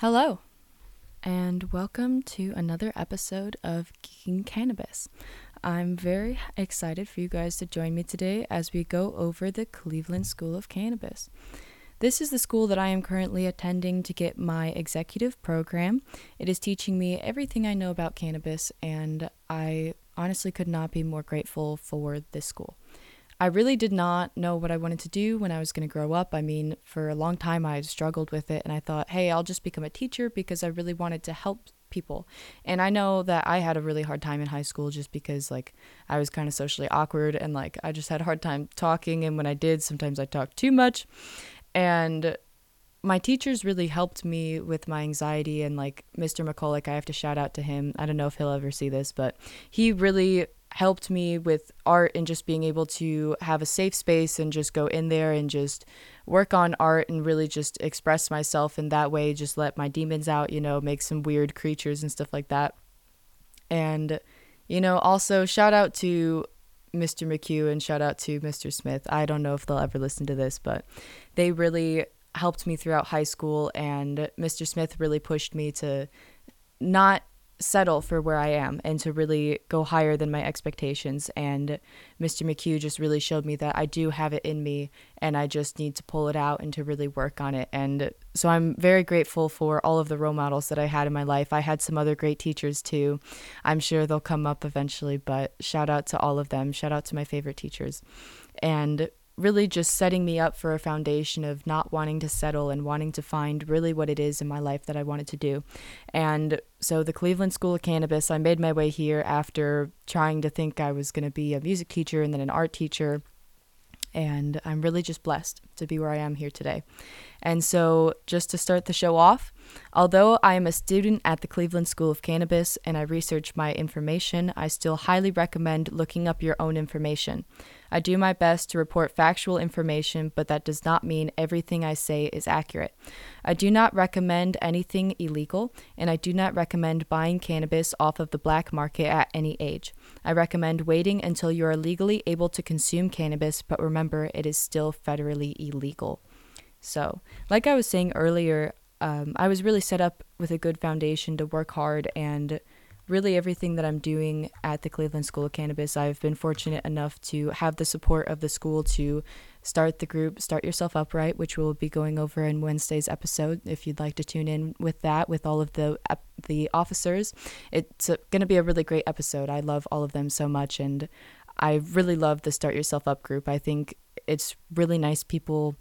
Hello, and welcome to another episode of Geeking Cannabis. I'm very excited for you guys to join me today as we go over the Cleveland School of Cannabis. This is the school that I am currently attending to get my executive program. It is teaching me everything I know about cannabis, and I honestly could not be more grateful for this school. I really did not know what I wanted to do when I was going to grow up. I mean, for a long time I struggled with it and I thought, hey, I'll just become a teacher because I really wanted to help people. And I know that I had a really hard time in high school just because like I was kind of socially awkward and like I just had a hard time talking and when I did, sometimes I talked too much. And my teachers really helped me with my anxiety and like Mr. McCulloch, I have to shout out to him. I don't know if he'll ever see this, but he really helped me with art and just being able to have a safe space and just go in there and just work on art and really just express myself in that way, just let my demons out, you know, make some weird creatures and stuff like that. And, you know, also shout out to Mr. McHugh and shout out to Mr. Smith. I don't know if they'll ever listen to this, but they really helped me throughout high school and Mr. Smith really pushed me to not settle for where I am and to really go higher than my expectations. And Mr. McHugh just really showed me that I do have it in me and I just need to pull it out and to really work on it. And so I'm very grateful for all of the role models that I had in my life. I had some other great teachers too. I'm sure they'll come up eventually, but shout out to all of them. Shout out to my favorite teachers. And really just setting me up for a foundation of not wanting to settle and wanting to find really what it is in my life that I wanted to do. And so, the Cleveland School of Cannabis, I made my way here after trying to think I was going to be a music teacher and then an art teacher. And I'm really just blessed to be where I am here today. And so, just to start the show off, although I am a student at the Cleveland School of Cannabis and I research my information, I still highly recommend looking up your own information. I do my best to report factual information, but that does not mean everything I say is accurate. I do not recommend anything illegal, and I do not recommend buying cannabis off of the black market at any age. I recommend waiting until you are legally able to consume cannabis, but remember, it is still federally illegal. So, like I was saying earlier, um, I was really set up with a good foundation to work hard and really everything that I'm doing at the Cleveland School of Cannabis, I've been fortunate enough to have the support of the school to start the group Start Yourself Upright, which we'll be going over in Wednesday's episode. If you'd like to tune in with that, with all of the the officers, it's going to be a really great episode. I love all of them so much, and I really love the Start Yourself Up group. I think it's really nice people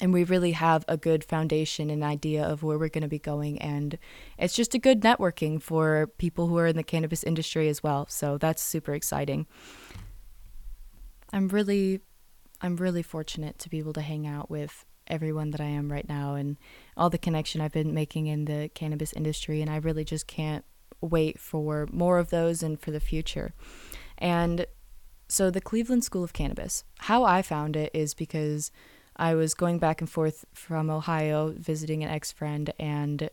and we really have a good foundation and idea of where we're going to be going. And it's just a good networking for people who are in the cannabis industry as well. So that's super exciting. I'm really i'm really fortunate to be able to hang out with everyone that i am right now and all the connection i've been making in the cannabis industry. And i really just can't wait for more of those and for the future. And so the cleveland school of cannabis how i found it is because I was going back and forth from Ohio visiting an ex friend, and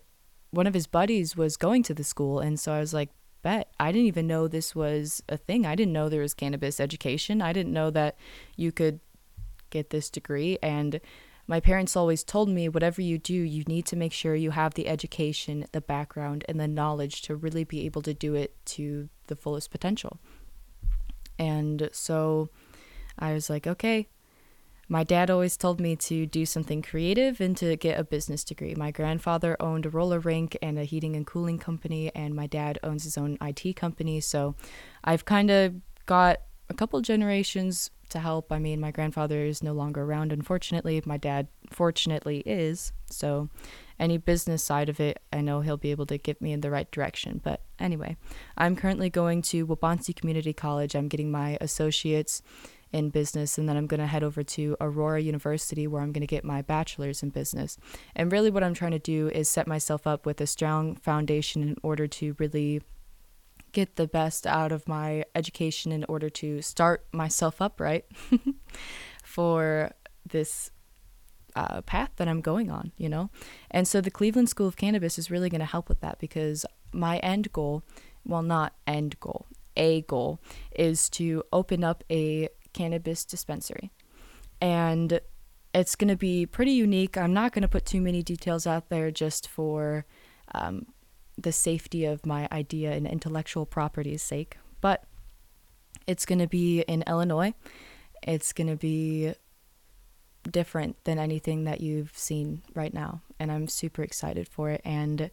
one of his buddies was going to the school. And so I was like, bet. I didn't even know this was a thing. I didn't know there was cannabis education. I didn't know that you could get this degree. And my parents always told me whatever you do, you need to make sure you have the education, the background, and the knowledge to really be able to do it to the fullest potential. And so I was like, okay, my dad always told me to do something creative and to get a business degree. My grandfather owned a roller rink and a heating and cooling company, and my dad owns his own IT company. So I've kind of got a couple generations to help. I mean, my grandfather is no longer around, unfortunately. My dad, fortunately, is. So any business side of it, I know he'll be able to get me in the right direction. But anyway, I'm currently going to Waubonsee Community College. I'm getting my associates in business and then I'm going to head over to Aurora University where I'm going to get my bachelor's in business. And really what I'm trying to do is set myself up with a strong foundation in order to really get the best out of my education in order to start myself up right for this uh, path that I'm going on, you know? And so the Cleveland School of Cannabis is really going to help with that because my end goal, well, not end goal, a goal is to open up a cannabis dispensary. And it's going to be pretty unique. I'm not going to put too many details out there just for um, the safety of my idea and intellectual property's sake, but it's going to be in Illinois. It's going to be different than anything that you've seen right now, and I'm super excited for it. And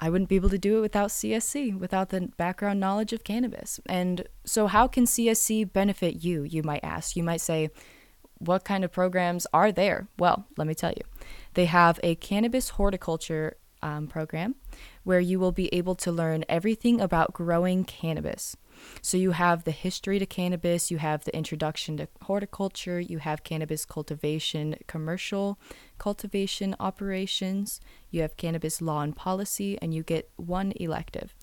I wouldn't be able to do it without CSC, without the background knowledge of cannabis. And so, how can CSC benefit you? You might ask. You might say, what kind of programs are there? Well, let me tell you. They have a cannabis horticulture um, program where you will be able to learn everything about growing cannabis. So you have the history to cannabis, you have the introduction to horticulture, you have cannabis cultivation, commercial cultivation operations, you have cannabis law and policy, and you get one elective.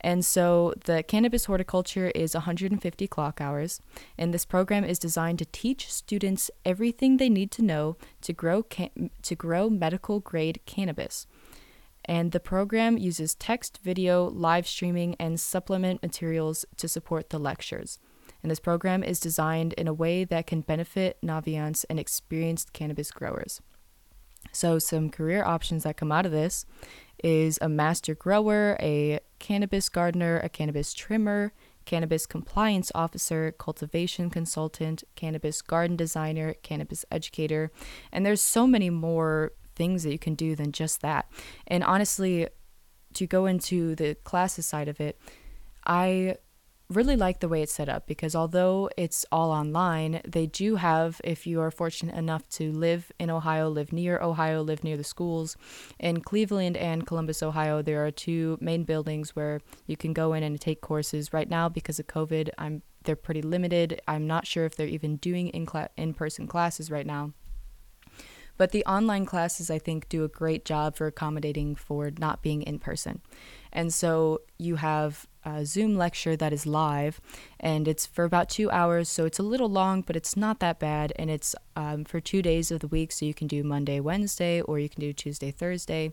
And so the cannabis horticulture is 150 clock hours, and this program is designed to teach students everything they need to know to grow to grow medical grade cannabis and the program uses text, video, live streaming, and supplement materials to support the lectures. And this program is designed in a way that can benefit Naviance and experienced cannabis growers. So, some career options that come out of this is a master grower, a cannabis gardener, a cannabis trimmer, cannabis compliance officer, cultivation consultant, cannabis garden designer, cannabis educator, and there's so many more things that you can do than just that. And honestly, to go into the classes side of it, I really like the way it's set up because although it's all online, they do have, if you are fortunate enough to live in Ohio, live near Ohio, live near the schools, in Cleveland and Columbus, Ohio, there are two main buildings where you can go in and take courses. Right now, because of COVID, I'm they're pretty limited. I'm not sure if they're even doing in in-person classes right now. But the online classes, I think, do a great job for accommodating for not being in person. And so you have a Zoom lecture that is live, and it's for about two hours, so it's a little long, but it's not that bad. And it's um, for two days of the week, so you can do Monday, Wednesday, or you can do Tuesday, Thursday.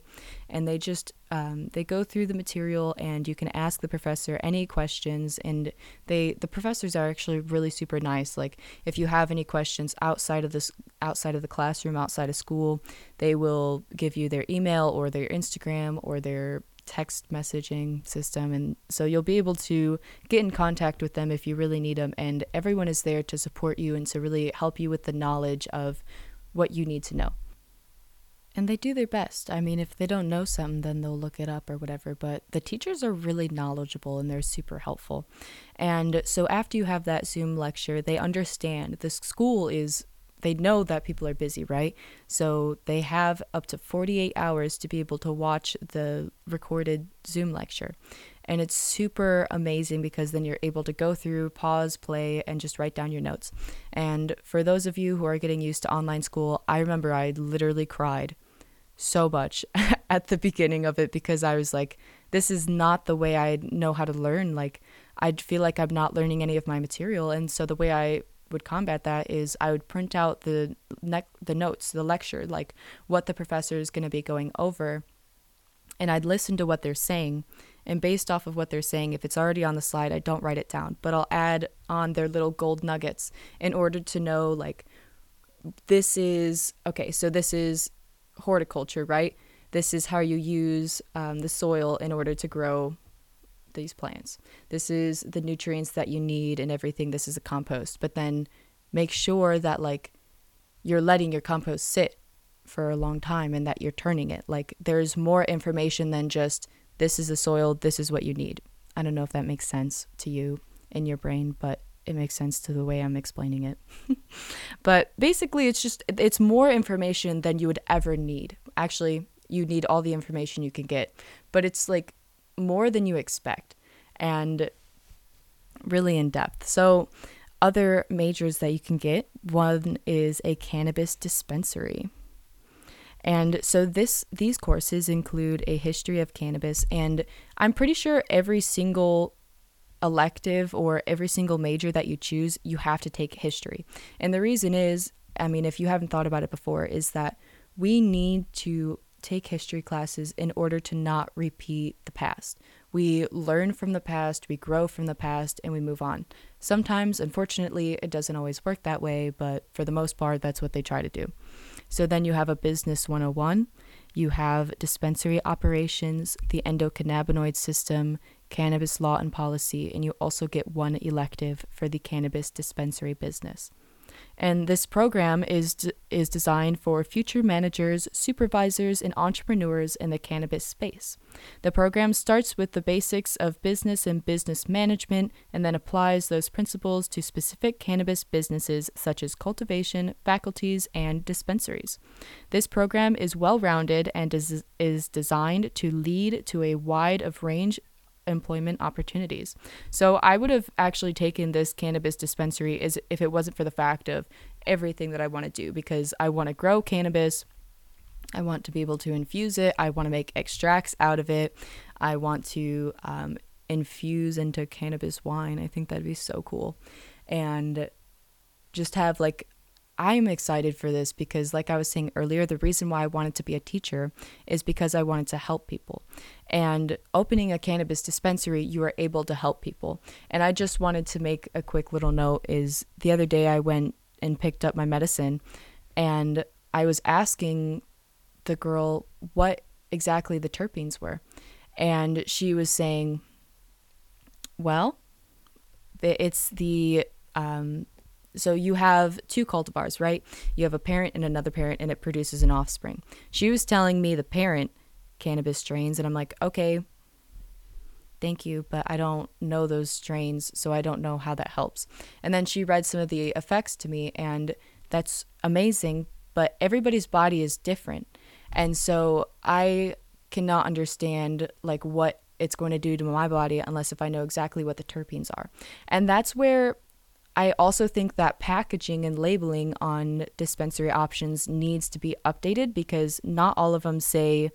And they just um, they go through the material, and you can ask the professor any questions. And they the professors are actually really super nice. Like if you have any questions outside of this outside of the classroom, outside of school, they will give you their email or their Instagram or their text messaging system. And so you'll be able to get in contact with them if you really need them. And everyone is there to support you and to really help you with the knowledge of what you need to know. And they do their best. I mean, if they don't know something, then they'll look it up or whatever. But the teachers are really knowledgeable and they're super helpful. And so after you have that Zoom lecture, they understand the school is they know that people are busy, right? So they have up to 48 hours to be able to watch the recorded Zoom lecture. And it's super amazing because then you're able to go through, pause, play, and just write down your notes. And for those of you who are getting used to online school, I remember I literally cried so much at the beginning of it because I was like, this is not the way I know how to learn. Like, I feel like I'm not learning any of my material. And so the way I would combat that is I would print out the the notes, the lecture, like what the professor is going to be going over, and I'd listen to what they're saying. And based off of what they're saying, if it's already on the slide, I don't write it down, but I'll add on their little gold nuggets in order to know like this is okay. So this is horticulture, right? This is how you use um, the soil in order to grow these plants. This is the nutrients that you need and everything. This is a compost. But then make sure that like you're letting your compost sit for a long time and that you're turning it. Like there's more information than just this is the soil, this is what you need. I don't know if that makes sense to you in your brain, but it makes sense to the way I'm explaining it. but basically it's just it's more information than you would ever need. Actually, you need all the information you can get, but it's like more than you expect and really in depth. So, other majors that you can get one is a cannabis dispensary. And so this these courses include a history of cannabis and I'm pretty sure every single elective or every single major that you choose, you have to take history. And the reason is, I mean, if you haven't thought about it before, is that we need to take history classes in order to not repeat the past. We learn from the past, we grow from the past, and we move on. Sometimes, unfortunately, it doesn't always work that way, but for the most part, that's what they try to do. So then you have a Business 101, you have dispensary operations, the endocannabinoid system, cannabis law and policy, and you also get one elective for the cannabis dispensary business. And this program is d- is designed for future managers, supervisors, and entrepreneurs in the cannabis space. The program starts with the basics of business and business management and then applies those principles to specific cannabis businesses such as cultivation, faculties, and dispensaries. This program is well-rounded and is, is designed to lead to a wide of range employment opportunities. So I would have actually taken this cannabis dispensary as if it wasn't for the fact of everything that I want to do because I want to grow cannabis. I want to be able to infuse it. I want to make extracts out of it. I want to um, infuse into cannabis wine. I think that'd be so cool. And just have like I'm excited for this because, like I was saying earlier, the reason why I wanted to be a teacher is because I wanted to help people. And opening a cannabis dispensary, you are able to help people. And I just wanted to make a quick little note is the other day I went and picked up my medicine and I was asking the girl what exactly the terpenes were. And she was saying, well, it's the um, so you have two cultivars, right? You have a parent and another parent, and it produces an offspring. She was telling me the parent cannabis strains, and I'm like, okay, thank you, but I don't know those strains, so I don't know how that helps. And then she read some of the effects to me, and that's amazing, but everybody's body is different. And so I cannot understand like what it's going to do to my body unless if I know exactly what the terpenes are. And that's where I also think that packaging and labeling on dispensary options needs to be updated because not all of them say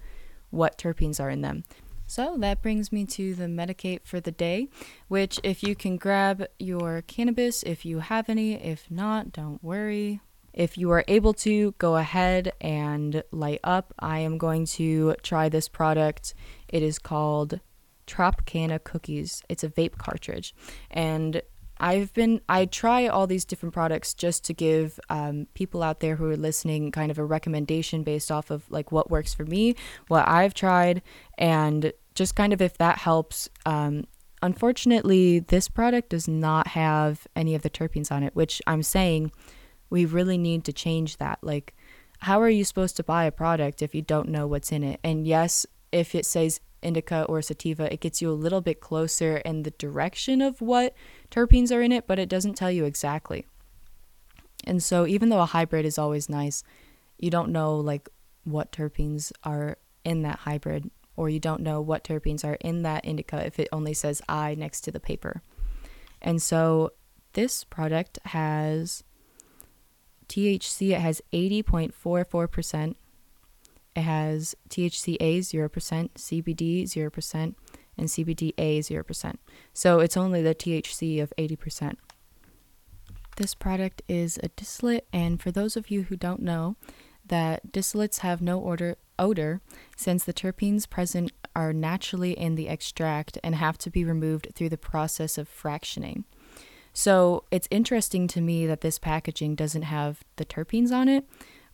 what terpenes are in them. So that brings me to the medicate for the day, which if you can grab your cannabis if you have any, if not, don't worry. If you are able to, go ahead and light up. I am going to try this product. It is called Tropicana Cookies. It's a vape cartridge. And I've been I try all these different products just to give um, people out there who are listening kind of a recommendation based off of like what works for me, what I've tried, and just kind of if that helps. Um, unfortunately, this product does not have any of the terpenes on it, which I'm saying we really need to change that. Like, how are you supposed to buy a product if you don't know what's in it? And yes, if it says indica or sativa, it gets you a little bit closer in the direction of what terpenes are in it, but it doesn't tell you exactly. And so even though a hybrid is always nice, you don't know like what terpenes are in that hybrid or you don't know what terpenes are in that indica if it only says I next to the paper. And so this product has THC, it has 80.44%. It has THCA 0%, CBD 0%, and CBDA 0%. So it's only the THC of 80%. This product is a distillate, and for those of you who don't know, that distillates have no order, odor since the terpenes present are naturally in the extract and have to be removed through the process of fractioning. So it's interesting to me that this packaging doesn't have the terpenes on it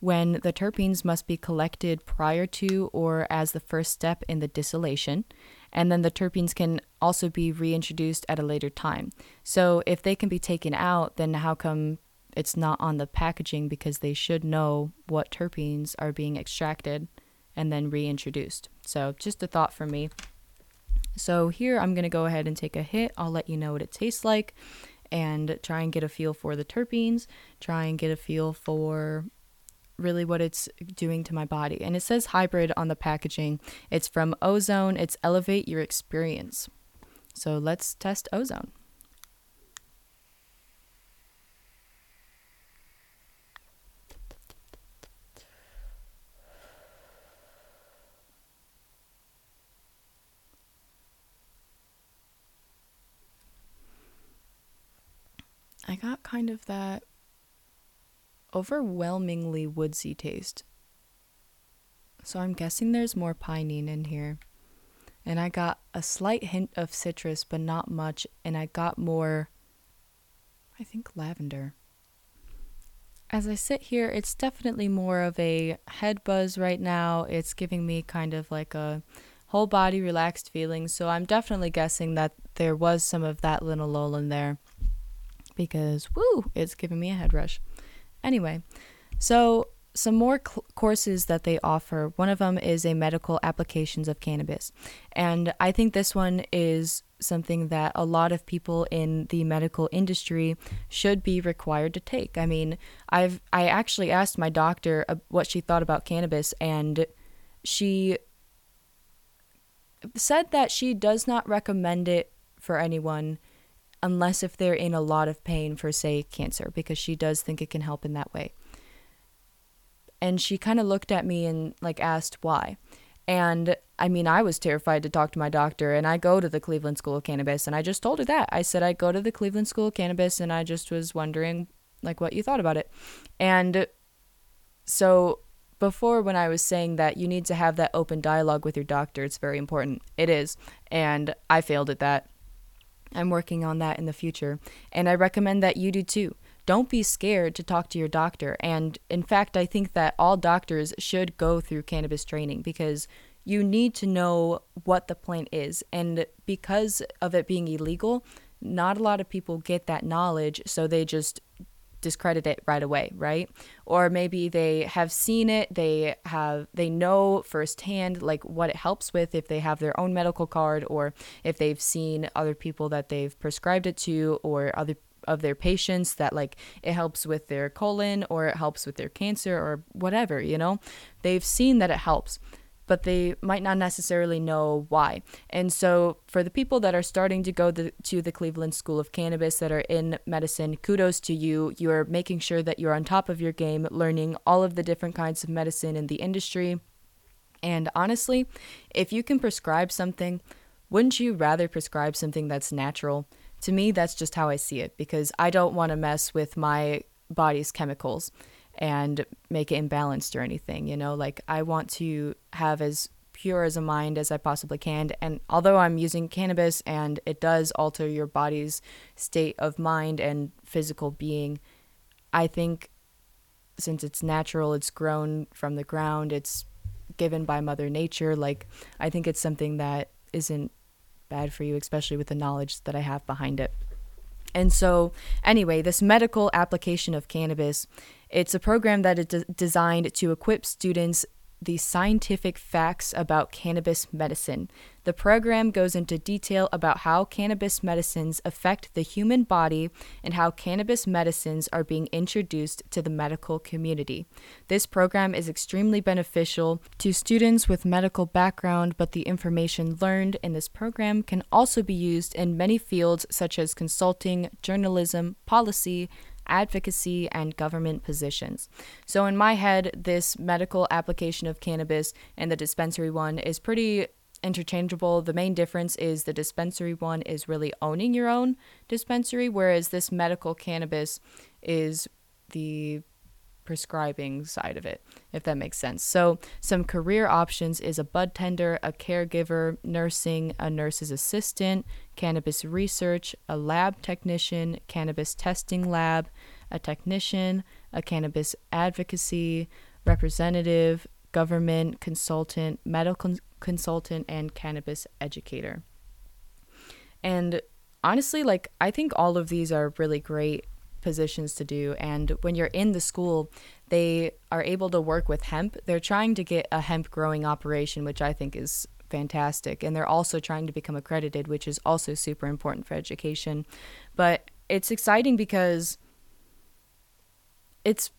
when the terpenes must be collected prior to or as the first step in the distillation. And then the terpenes can also be reintroduced at a later time. So if they can be taken out, then how come it's not on the packaging? Because they should know what terpenes are being extracted and then reintroduced. So just a thought from me. So here I'm going to go ahead and take a hit. I'll let you know what it tastes like and try and get a feel for the terpenes, try and get a feel for really what it's doing to my body. And it says hybrid on the packaging. It's from Ozone, it's Elevate Your Experience. So let's test Ozone. I got kind of that overwhelmingly woodsy taste. So I'm guessing there's more pinene in here. and I got a slight hint of citrus, but not much, and I got more, I think, lavender. As I sit here, it's definitely more of a head buzz right now. It's giving me kind of like a whole body relaxed feeling, so I'm definitely guessing that there was some of that linalool in there because, woo, it's giving me a head rush. Anyway, so some more cl- courses that they offer. One of them is a medical applications of cannabis. And I think this one is something that a lot of people in the medical industry should be required to take. I mean, I've I actually asked my doctor what she thought about cannabis and she said that she does not recommend it for anyone unless if they're in a lot of pain for say cancer because she does think it can help in that way and she kind of looked at me and like asked why. And I mean, I was terrified to talk to my doctor, and I go to the Cleveland School of Cannabis, and I just told her that. I said I go to the Cleveland School of Cannabis, and I just was wondering, like, what you thought about it. And so before, when I was saying that you need to have that open dialogue with your doctor, it's very important. It is. And I failed at that. I'm working on that in the future. And I recommend that you do too don't be scared to talk to your doctor. And in fact, I think that all doctors should go through cannabis training because you need to know what the plant is. And because of it being illegal, not a lot of people get that knowledge, so they just discredit it right away, right? Or maybe they have seen it, they have they know firsthand like what it helps with if they have their own medical card or if they've seen other people that they've prescribed it to or other of their patients that like it helps with their colon or it helps with their cancer or whatever, you know? They've seen that it helps, but they might not necessarily know why. And so for the people that are starting to go the, to the Cleveland School of Cannabis that are in medicine, kudos to you. You're making sure that you're on top of your game, learning all of the different kinds of medicine in the industry. And honestly, if you can prescribe something, wouldn't you rather prescribe something that's natural? to me, that's just how I see it because I don't want to mess with my body's chemicals and make it imbalanced or anything. You know, like I want to have as pure as a mind as I possibly can. And although I'm using cannabis and it does alter your body's state of mind and physical being, I think since it's natural, it's grown from the ground, it's given by Mother Nature, like I think it's something that isn't bad for you, especially with the knowledge that I have behind it. And so, anyway, this medical application of cannabis, it's a program that is designed to equip students the scientific facts about cannabis medicine. The program goes into detail about how cannabis medicines affect the human body and how cannabis medicines are being introduced to the medical community. This program is extremely beneficial to students with medical background, but the information learned in this program can also be used in many fields such as consulting, journalism, policy, advocacy, and government positions. So, in my head, this medical application of cannabis and the dispensary one is pretty interchangeable. The main difference is the dispensary one is really owning your own dispensary, whereas this medical cannabis is the prescribing side of it, if that makes sense. So, some career options is a bud tender, a caregiver, nursing, a nurse's assistant, cannabis research, a lab technician, cannabis testing lab, a technician, a cannabis advocacy representative, government consultant, medical consultant, and cannabis educator. And honestly, like, I think all of these are really great positions to do. And when you're in the school, they are able to work with hemp. They're trying to get a hemp growing operation, which I think is fantastic. And they're also trying to become accredited, which is also super important for education. But it's exciting because it's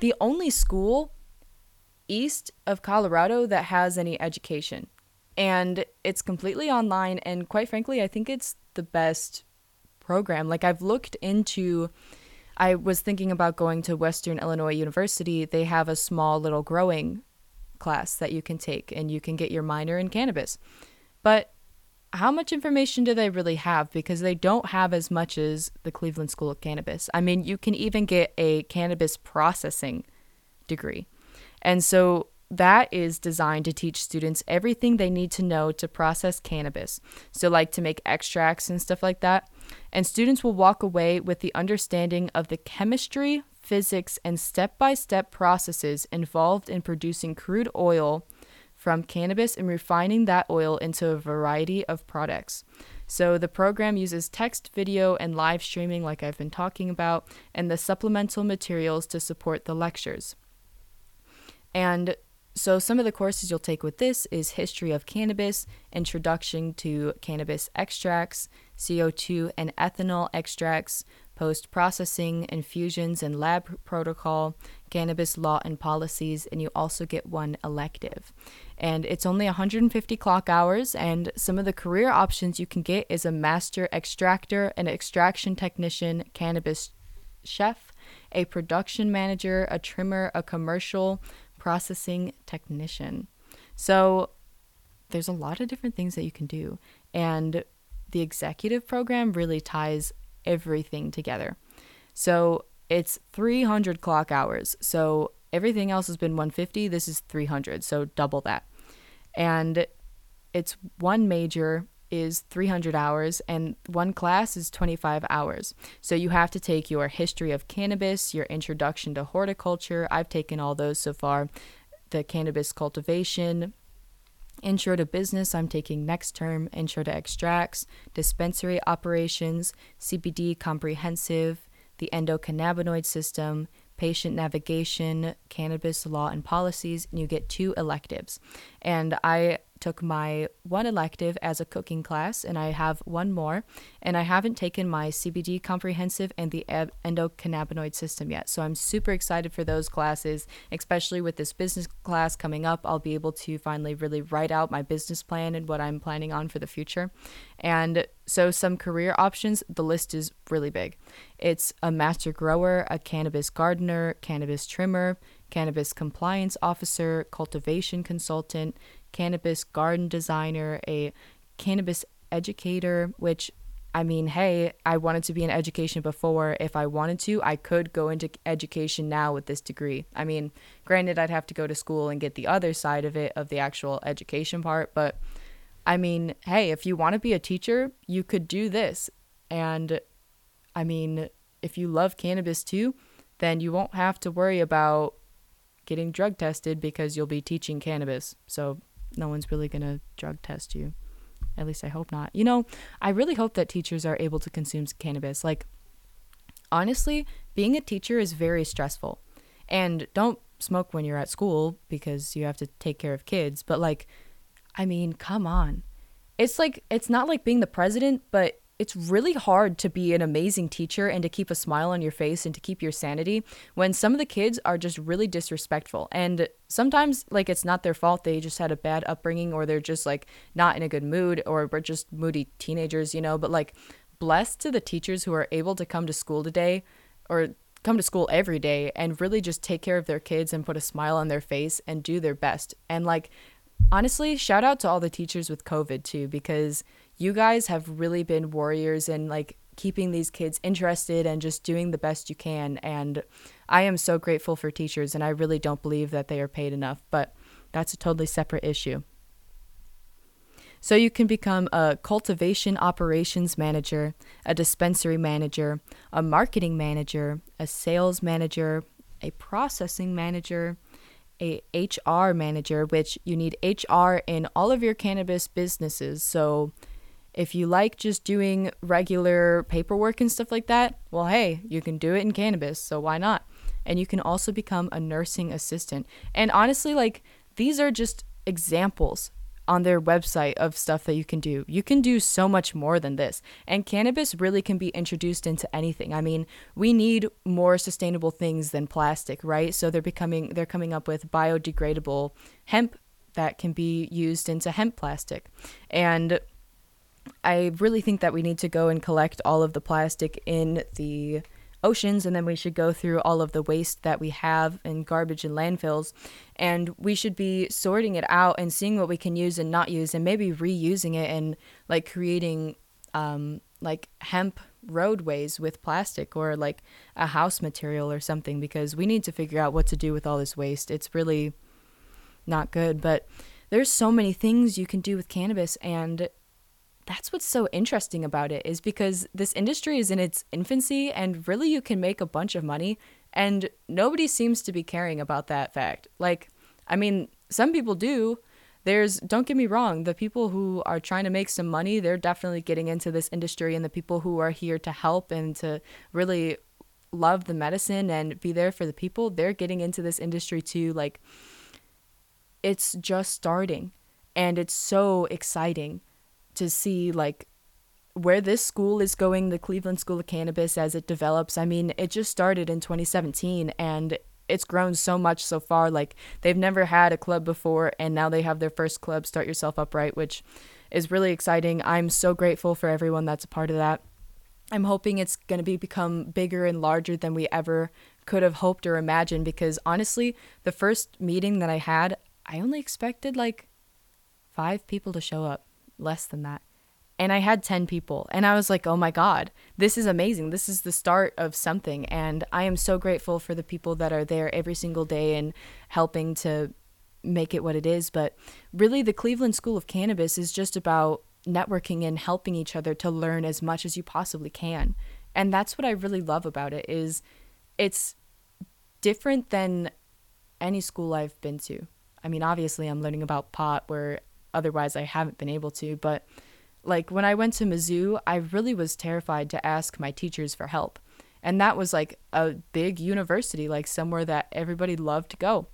the only school east of Colorado that has any education. And it's completely online. And quite frankly, I think it's the best program. Like I've looked into I was thinking about going to Western Illinois University. They have a small little growing class that you can take and you can get your minor in cannabis. But how much information do they really have? Because they don't have as much as the Cleveland School of Cannabis. I mean, you can even get a cannabis processing degree. And so that is designed to teach students everything they need to know to process cannabis. So, like to make extracts and stuff like that. And students will walk away with the understanding of the chemistry, physics, and step by step processes involved in producing crude oil from cannabis and refining that oil into a variety of products. So the program uses text, video, and live streaming, like I've been talking about, and the supplemental materials to support the lectures. And so some of the courses you'll take with this is History of Cannabis, Introduction to Cannabis Extracts, CO2 and ethanol extracts, post processing, infusions and lab protocol, cannabis law and policies, and you also get one elective. And it's only 150 clock hours, and some of the career options you can get is a master extractor, an extraction technician, cannabis chef, a production manager, a trimmer, a commercial processing technician. So there's a lot of different things that you can do. And the executive program really ties everything together. So it's 300 clock hours. So everything else has been 150. This is 300. So double that. And it's one major is 300 hours and one class is 25 hours. So you have to take your history of cannabis, your introduction to horticulture. I've taken all those so far. The cannabis cultivation, Intro to Business, I'm taking next term, Intro to Extracts, Dispensary Operations, CBD Comprehensive, the Endocannabinoid System, Patient Navigation, Cannabis Law and Policies, and you get two electives. And I took my one elective as a cooking class, and I have one more. And I haven't taken my CBD comprehensive and the endocannabinoid system yet. So I'm super excited for those classes, especially with this business class coming up. I'll be able to finally really write out my business plan and what I'm planning on for the future. And so, some career options, the list is really big. It's a master grower, a cannabis gardener, cannabis trimmer, cannabis compliance officer, cultivation consultant, cannabis garden designer, a cannabis educator, which I mean, hey, I wanted to be in education before. If I wanted to, I could go into education now with this degree. I mean, granted, I'd have to go to school and get the other side of it, of the actual education part. But I mean, hey, if you want to be a teacher, you could do this. And I mean, if you love cannabis too, then you won't have to worry about getting drug tested because you'll be teaching cannabis. So no one's really going to drug test you. At least I hope not. You know, I really hope that teachers are able to consume cannabis. Like, honestly, being a teacher is very stressful. And don't smoke when you're at school because you have to take care of kids. But, like, I mean, come on. It's like, it's not like being the president, but it's really hard to be an amazing teacher and to keep a smile on your face and to keep your sanity when some of the kids are just really disrespectful. And sometimes, like, it's not their fault. They just had a bad upbringing or they're just, like, not in a good mood or we're just moody teenagers, you know. But, like, blessed to the teachers who are able to come to school today or come to school every day and really just take care of their kids and put a smile on their face and do their best. And, like, honestly, shout out to all the teachers with COVID, too, because you guys have really been warriors in like keeping these kids interested and just doing the best you can. And I am so grateful for teachers, and I really don't believe that they are paid enough, but that's a totally separate issue. So you can become a cultivation operations manager, a dispensary manager, a marketing manager, a sales manager, a processing manager, a HR manager, which you need HR in all of your cannabis businesses. So if you like just doing regular paperwork and stuff like that, well, hey, you can do it in cannabis, so why not? And you can also become a nursing assistant. And honestly, like, these are just examples on their website of stuff that you can do. You can do so much more than this. And cannabis really can be introduced into anything. I mean, we need more sustainable things than plastic, right? So they're becoming they're coming up with biodegradable hemp that can be used into hemp plastic. And I really think that we need to go and collect all of the plastic in the oceans and then we should go through all of the waste that we have in garbage and landfills and we should be sorting it out and seeing what we can use and not use and maybe reusing it and like creating um, like hemp roadways with plastic or like a house material or something because we need to figure out what to do with all this waste it's really not good. But there's so many things you can do with cannabis and that's what's so interesting about it is because this industry is in its infancy and really you can make a bunch of money and nobody seems to be caring about that fact. Like, I mean, some people do. There's, don't get me wrong, the people who are trying to make some money, they're definitely getting into this industry, and the people who are here to help and to really love the medicine and be there for the people, they're getting into this industry too. Like, it's just starting, and it's so exciting to see, like, where this school is going, the Cleveland School of Cannabis, as it develops. I mean, it just started in 2017 and it's grown so much so far. Like, they've never had a club before, and now they have their first club, Start Yourself Upright, which is really exciting. I'm so grateful for everyone that's a part of that. I'm hoping it's going to be become bigger and larger than we ever could have hoped or imagined because honestly, the first meeting that I had, I only expected like five people to show up, less than that and I had 10 people. And I was like, oh my God, this is amazing. This is the start of something. And I am so grateful for the people that are there every single day and helping to make it what it is. But really, the Cleveland School of Cannabis is just about networking and helping each other to learn as much as you possibly can. And that's what I really love about it is it's different than any school I've been to. I mean, obviously I'm learning about pot where otherwise I haven't been able to, but like when I went to Mizzou, I really was terrified to ask my teachers for help. And that was like a big university, like somewhere that everybody loved to go.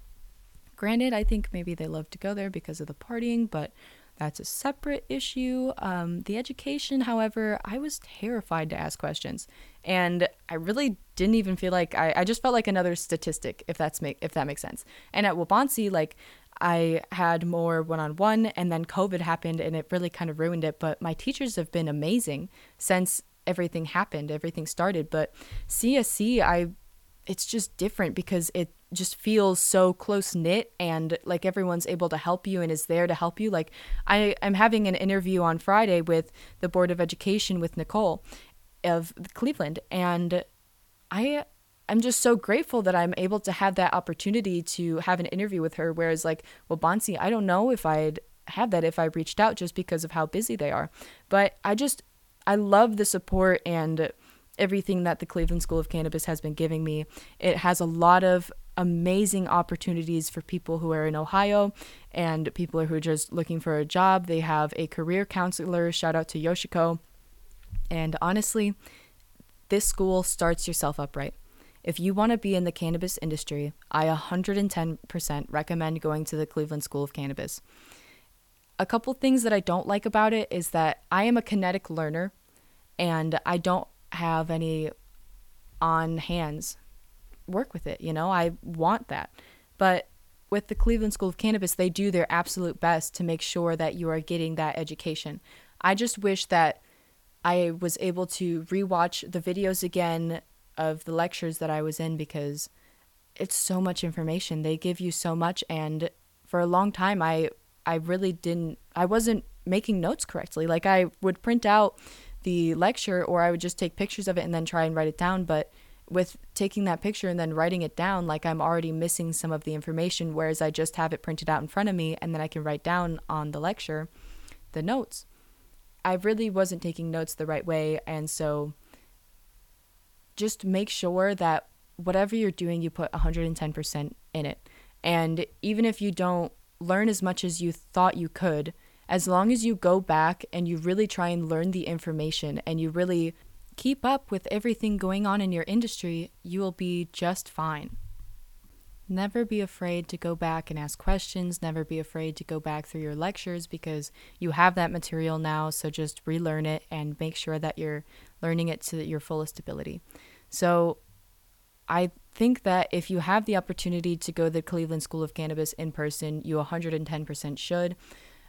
Granted, I think maybe they loved to go there because of the partying, but that's a separate issue. Um, the education, however, I was terrified to ask questions, and I really didn't even feel like I, I just felt like another statistic, if that's make if that makes sense. And at Waubonsee, like I had more one on one, and then COVID happened and it really kind of ruined it. But my teachers have been amazing since everything happened, everything started. But CSC, I it's just different because it just feels so close knit and like everyone's able to help you and is there to help you. Like I am having an interview on Friday with the Board of Education with Nicole of Cleveland and I I'm just so grateful that I'm able to have that opportunity to have an interview with her. Whereas, like, Waubonsee, I don't know if I'd have that if I reached out just because of how busy they are. But I just, I love the support and everything that the Cleveland School of Cannabis has been giving me. It has a lot of amazing opportunities for people who are in Ohio and people who are just looking for a job. They have a career counselor. Shout out to Yoshiko. And honestly, this school starts yourself upright. If you want to be in the cannabis industry, I 110% recommend going to the Cleveland School of Cannabis. A couple things that I don't like about it is that I am a kinetic learner and I don't have any on hands work with it, you know? I want that. But with the Cleveland School of Cannabis, they do their absolute best to make sure that you are getting that education. I just wish that I was able to rewatch the videos again of the lectures that I was in because it's so much information. They give you so much and for a long time I I really didn't I wasn't making notes correctly. Like I would print out the lecture or I would just take pictures of it and then try and write it down, but with taking that picture and then writing it down, like I'm already missing some of the information, whereas I just have it printed out in front of me and then I can write down on the lecture the notes. I really wasn't taking notes the right way, and so just make sure that whatever you're doing, you put 110% in it. And even if you don't learn as much as you thought you could, as long as you go back and you really try and learn the information and you really keep up with everything going on in your industry, you will be just fine. Never be afraid to go back and ask questions. Never be afraid to go back through your lectures because you have that material now. So just relearn it and make sure that you're learning it to your fullest ability. So I think that if you have the opportunity to go to the Cleveland School of Cannabis in person, you 110% should.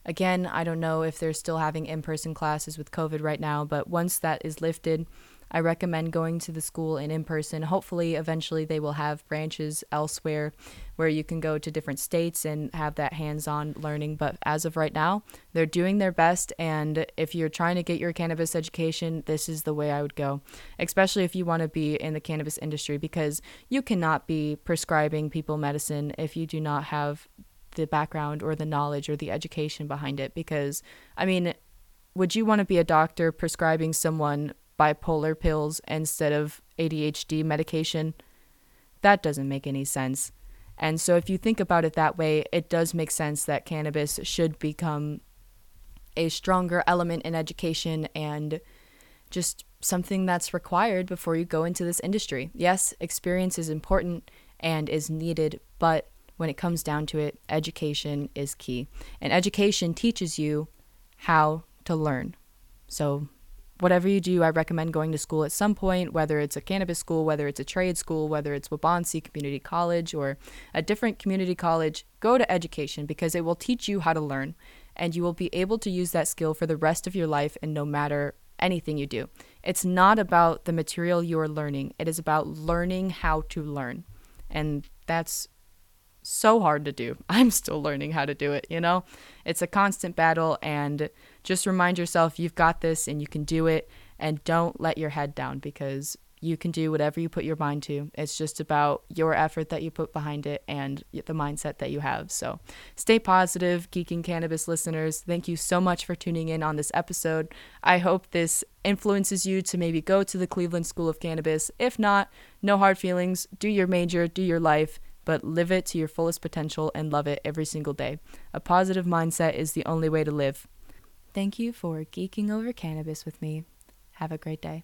Again, I don't know if they're still having in person classes with COVID right now, but once that is lifted, I recommend going to the school and in person. Hopefully, eventually, they will have branches elsewhere where you can go to different states and have that hands on learning. But as of right now, they're doing their best. And if you're trying to get your cannabis education, this is the way I would go, especially if you want to be in the cannabis industry, because you cannot be prescribing people medicine if you do not have the background or the knowledge or the education behind it because I mean, would you want to be a doctor prescribing someone bipolar pills instead of ADHD medication? That doesn't make any sense. And so, if you think about it that way, it does make sense that cannabis should become a stronger element in education and just something that's required before you go into this industry. Yes, experience is important and is needed, but when it comes down to it, education is key. And education teaches you how to learn. So, whatever you do, I recommend going to school at some point, whether it's a cannabis school, whether it's a trade school, whether it's Waubonsee Community College or a different community college, go to education because it will teach you how to learn and you will be able to use that skill for the rest of your life and no matter anything you do. It's not about the material you are learning, it is about learning how to learn. And that's so hard to do. I'm still learning how to do it, you know? It's a constant battle, and just remind yourself you've got this and you can do it, and don't let your head down because you can do whatever you put your mind to. It's just about your effort that you put behind it and the mindset that you have. So stay positive, Geeking Cannabis listeners. Thank you so much for tuning in on this episode. I hope this influences you to maybe go to the Cleveland School of Cannabis. If not, no hard feelings. Do your major, do your life but live it to your fullest potential and love it every single day. A positive mindset is the only way to live. Thank you for geeking over cannabis with me. Have a great day.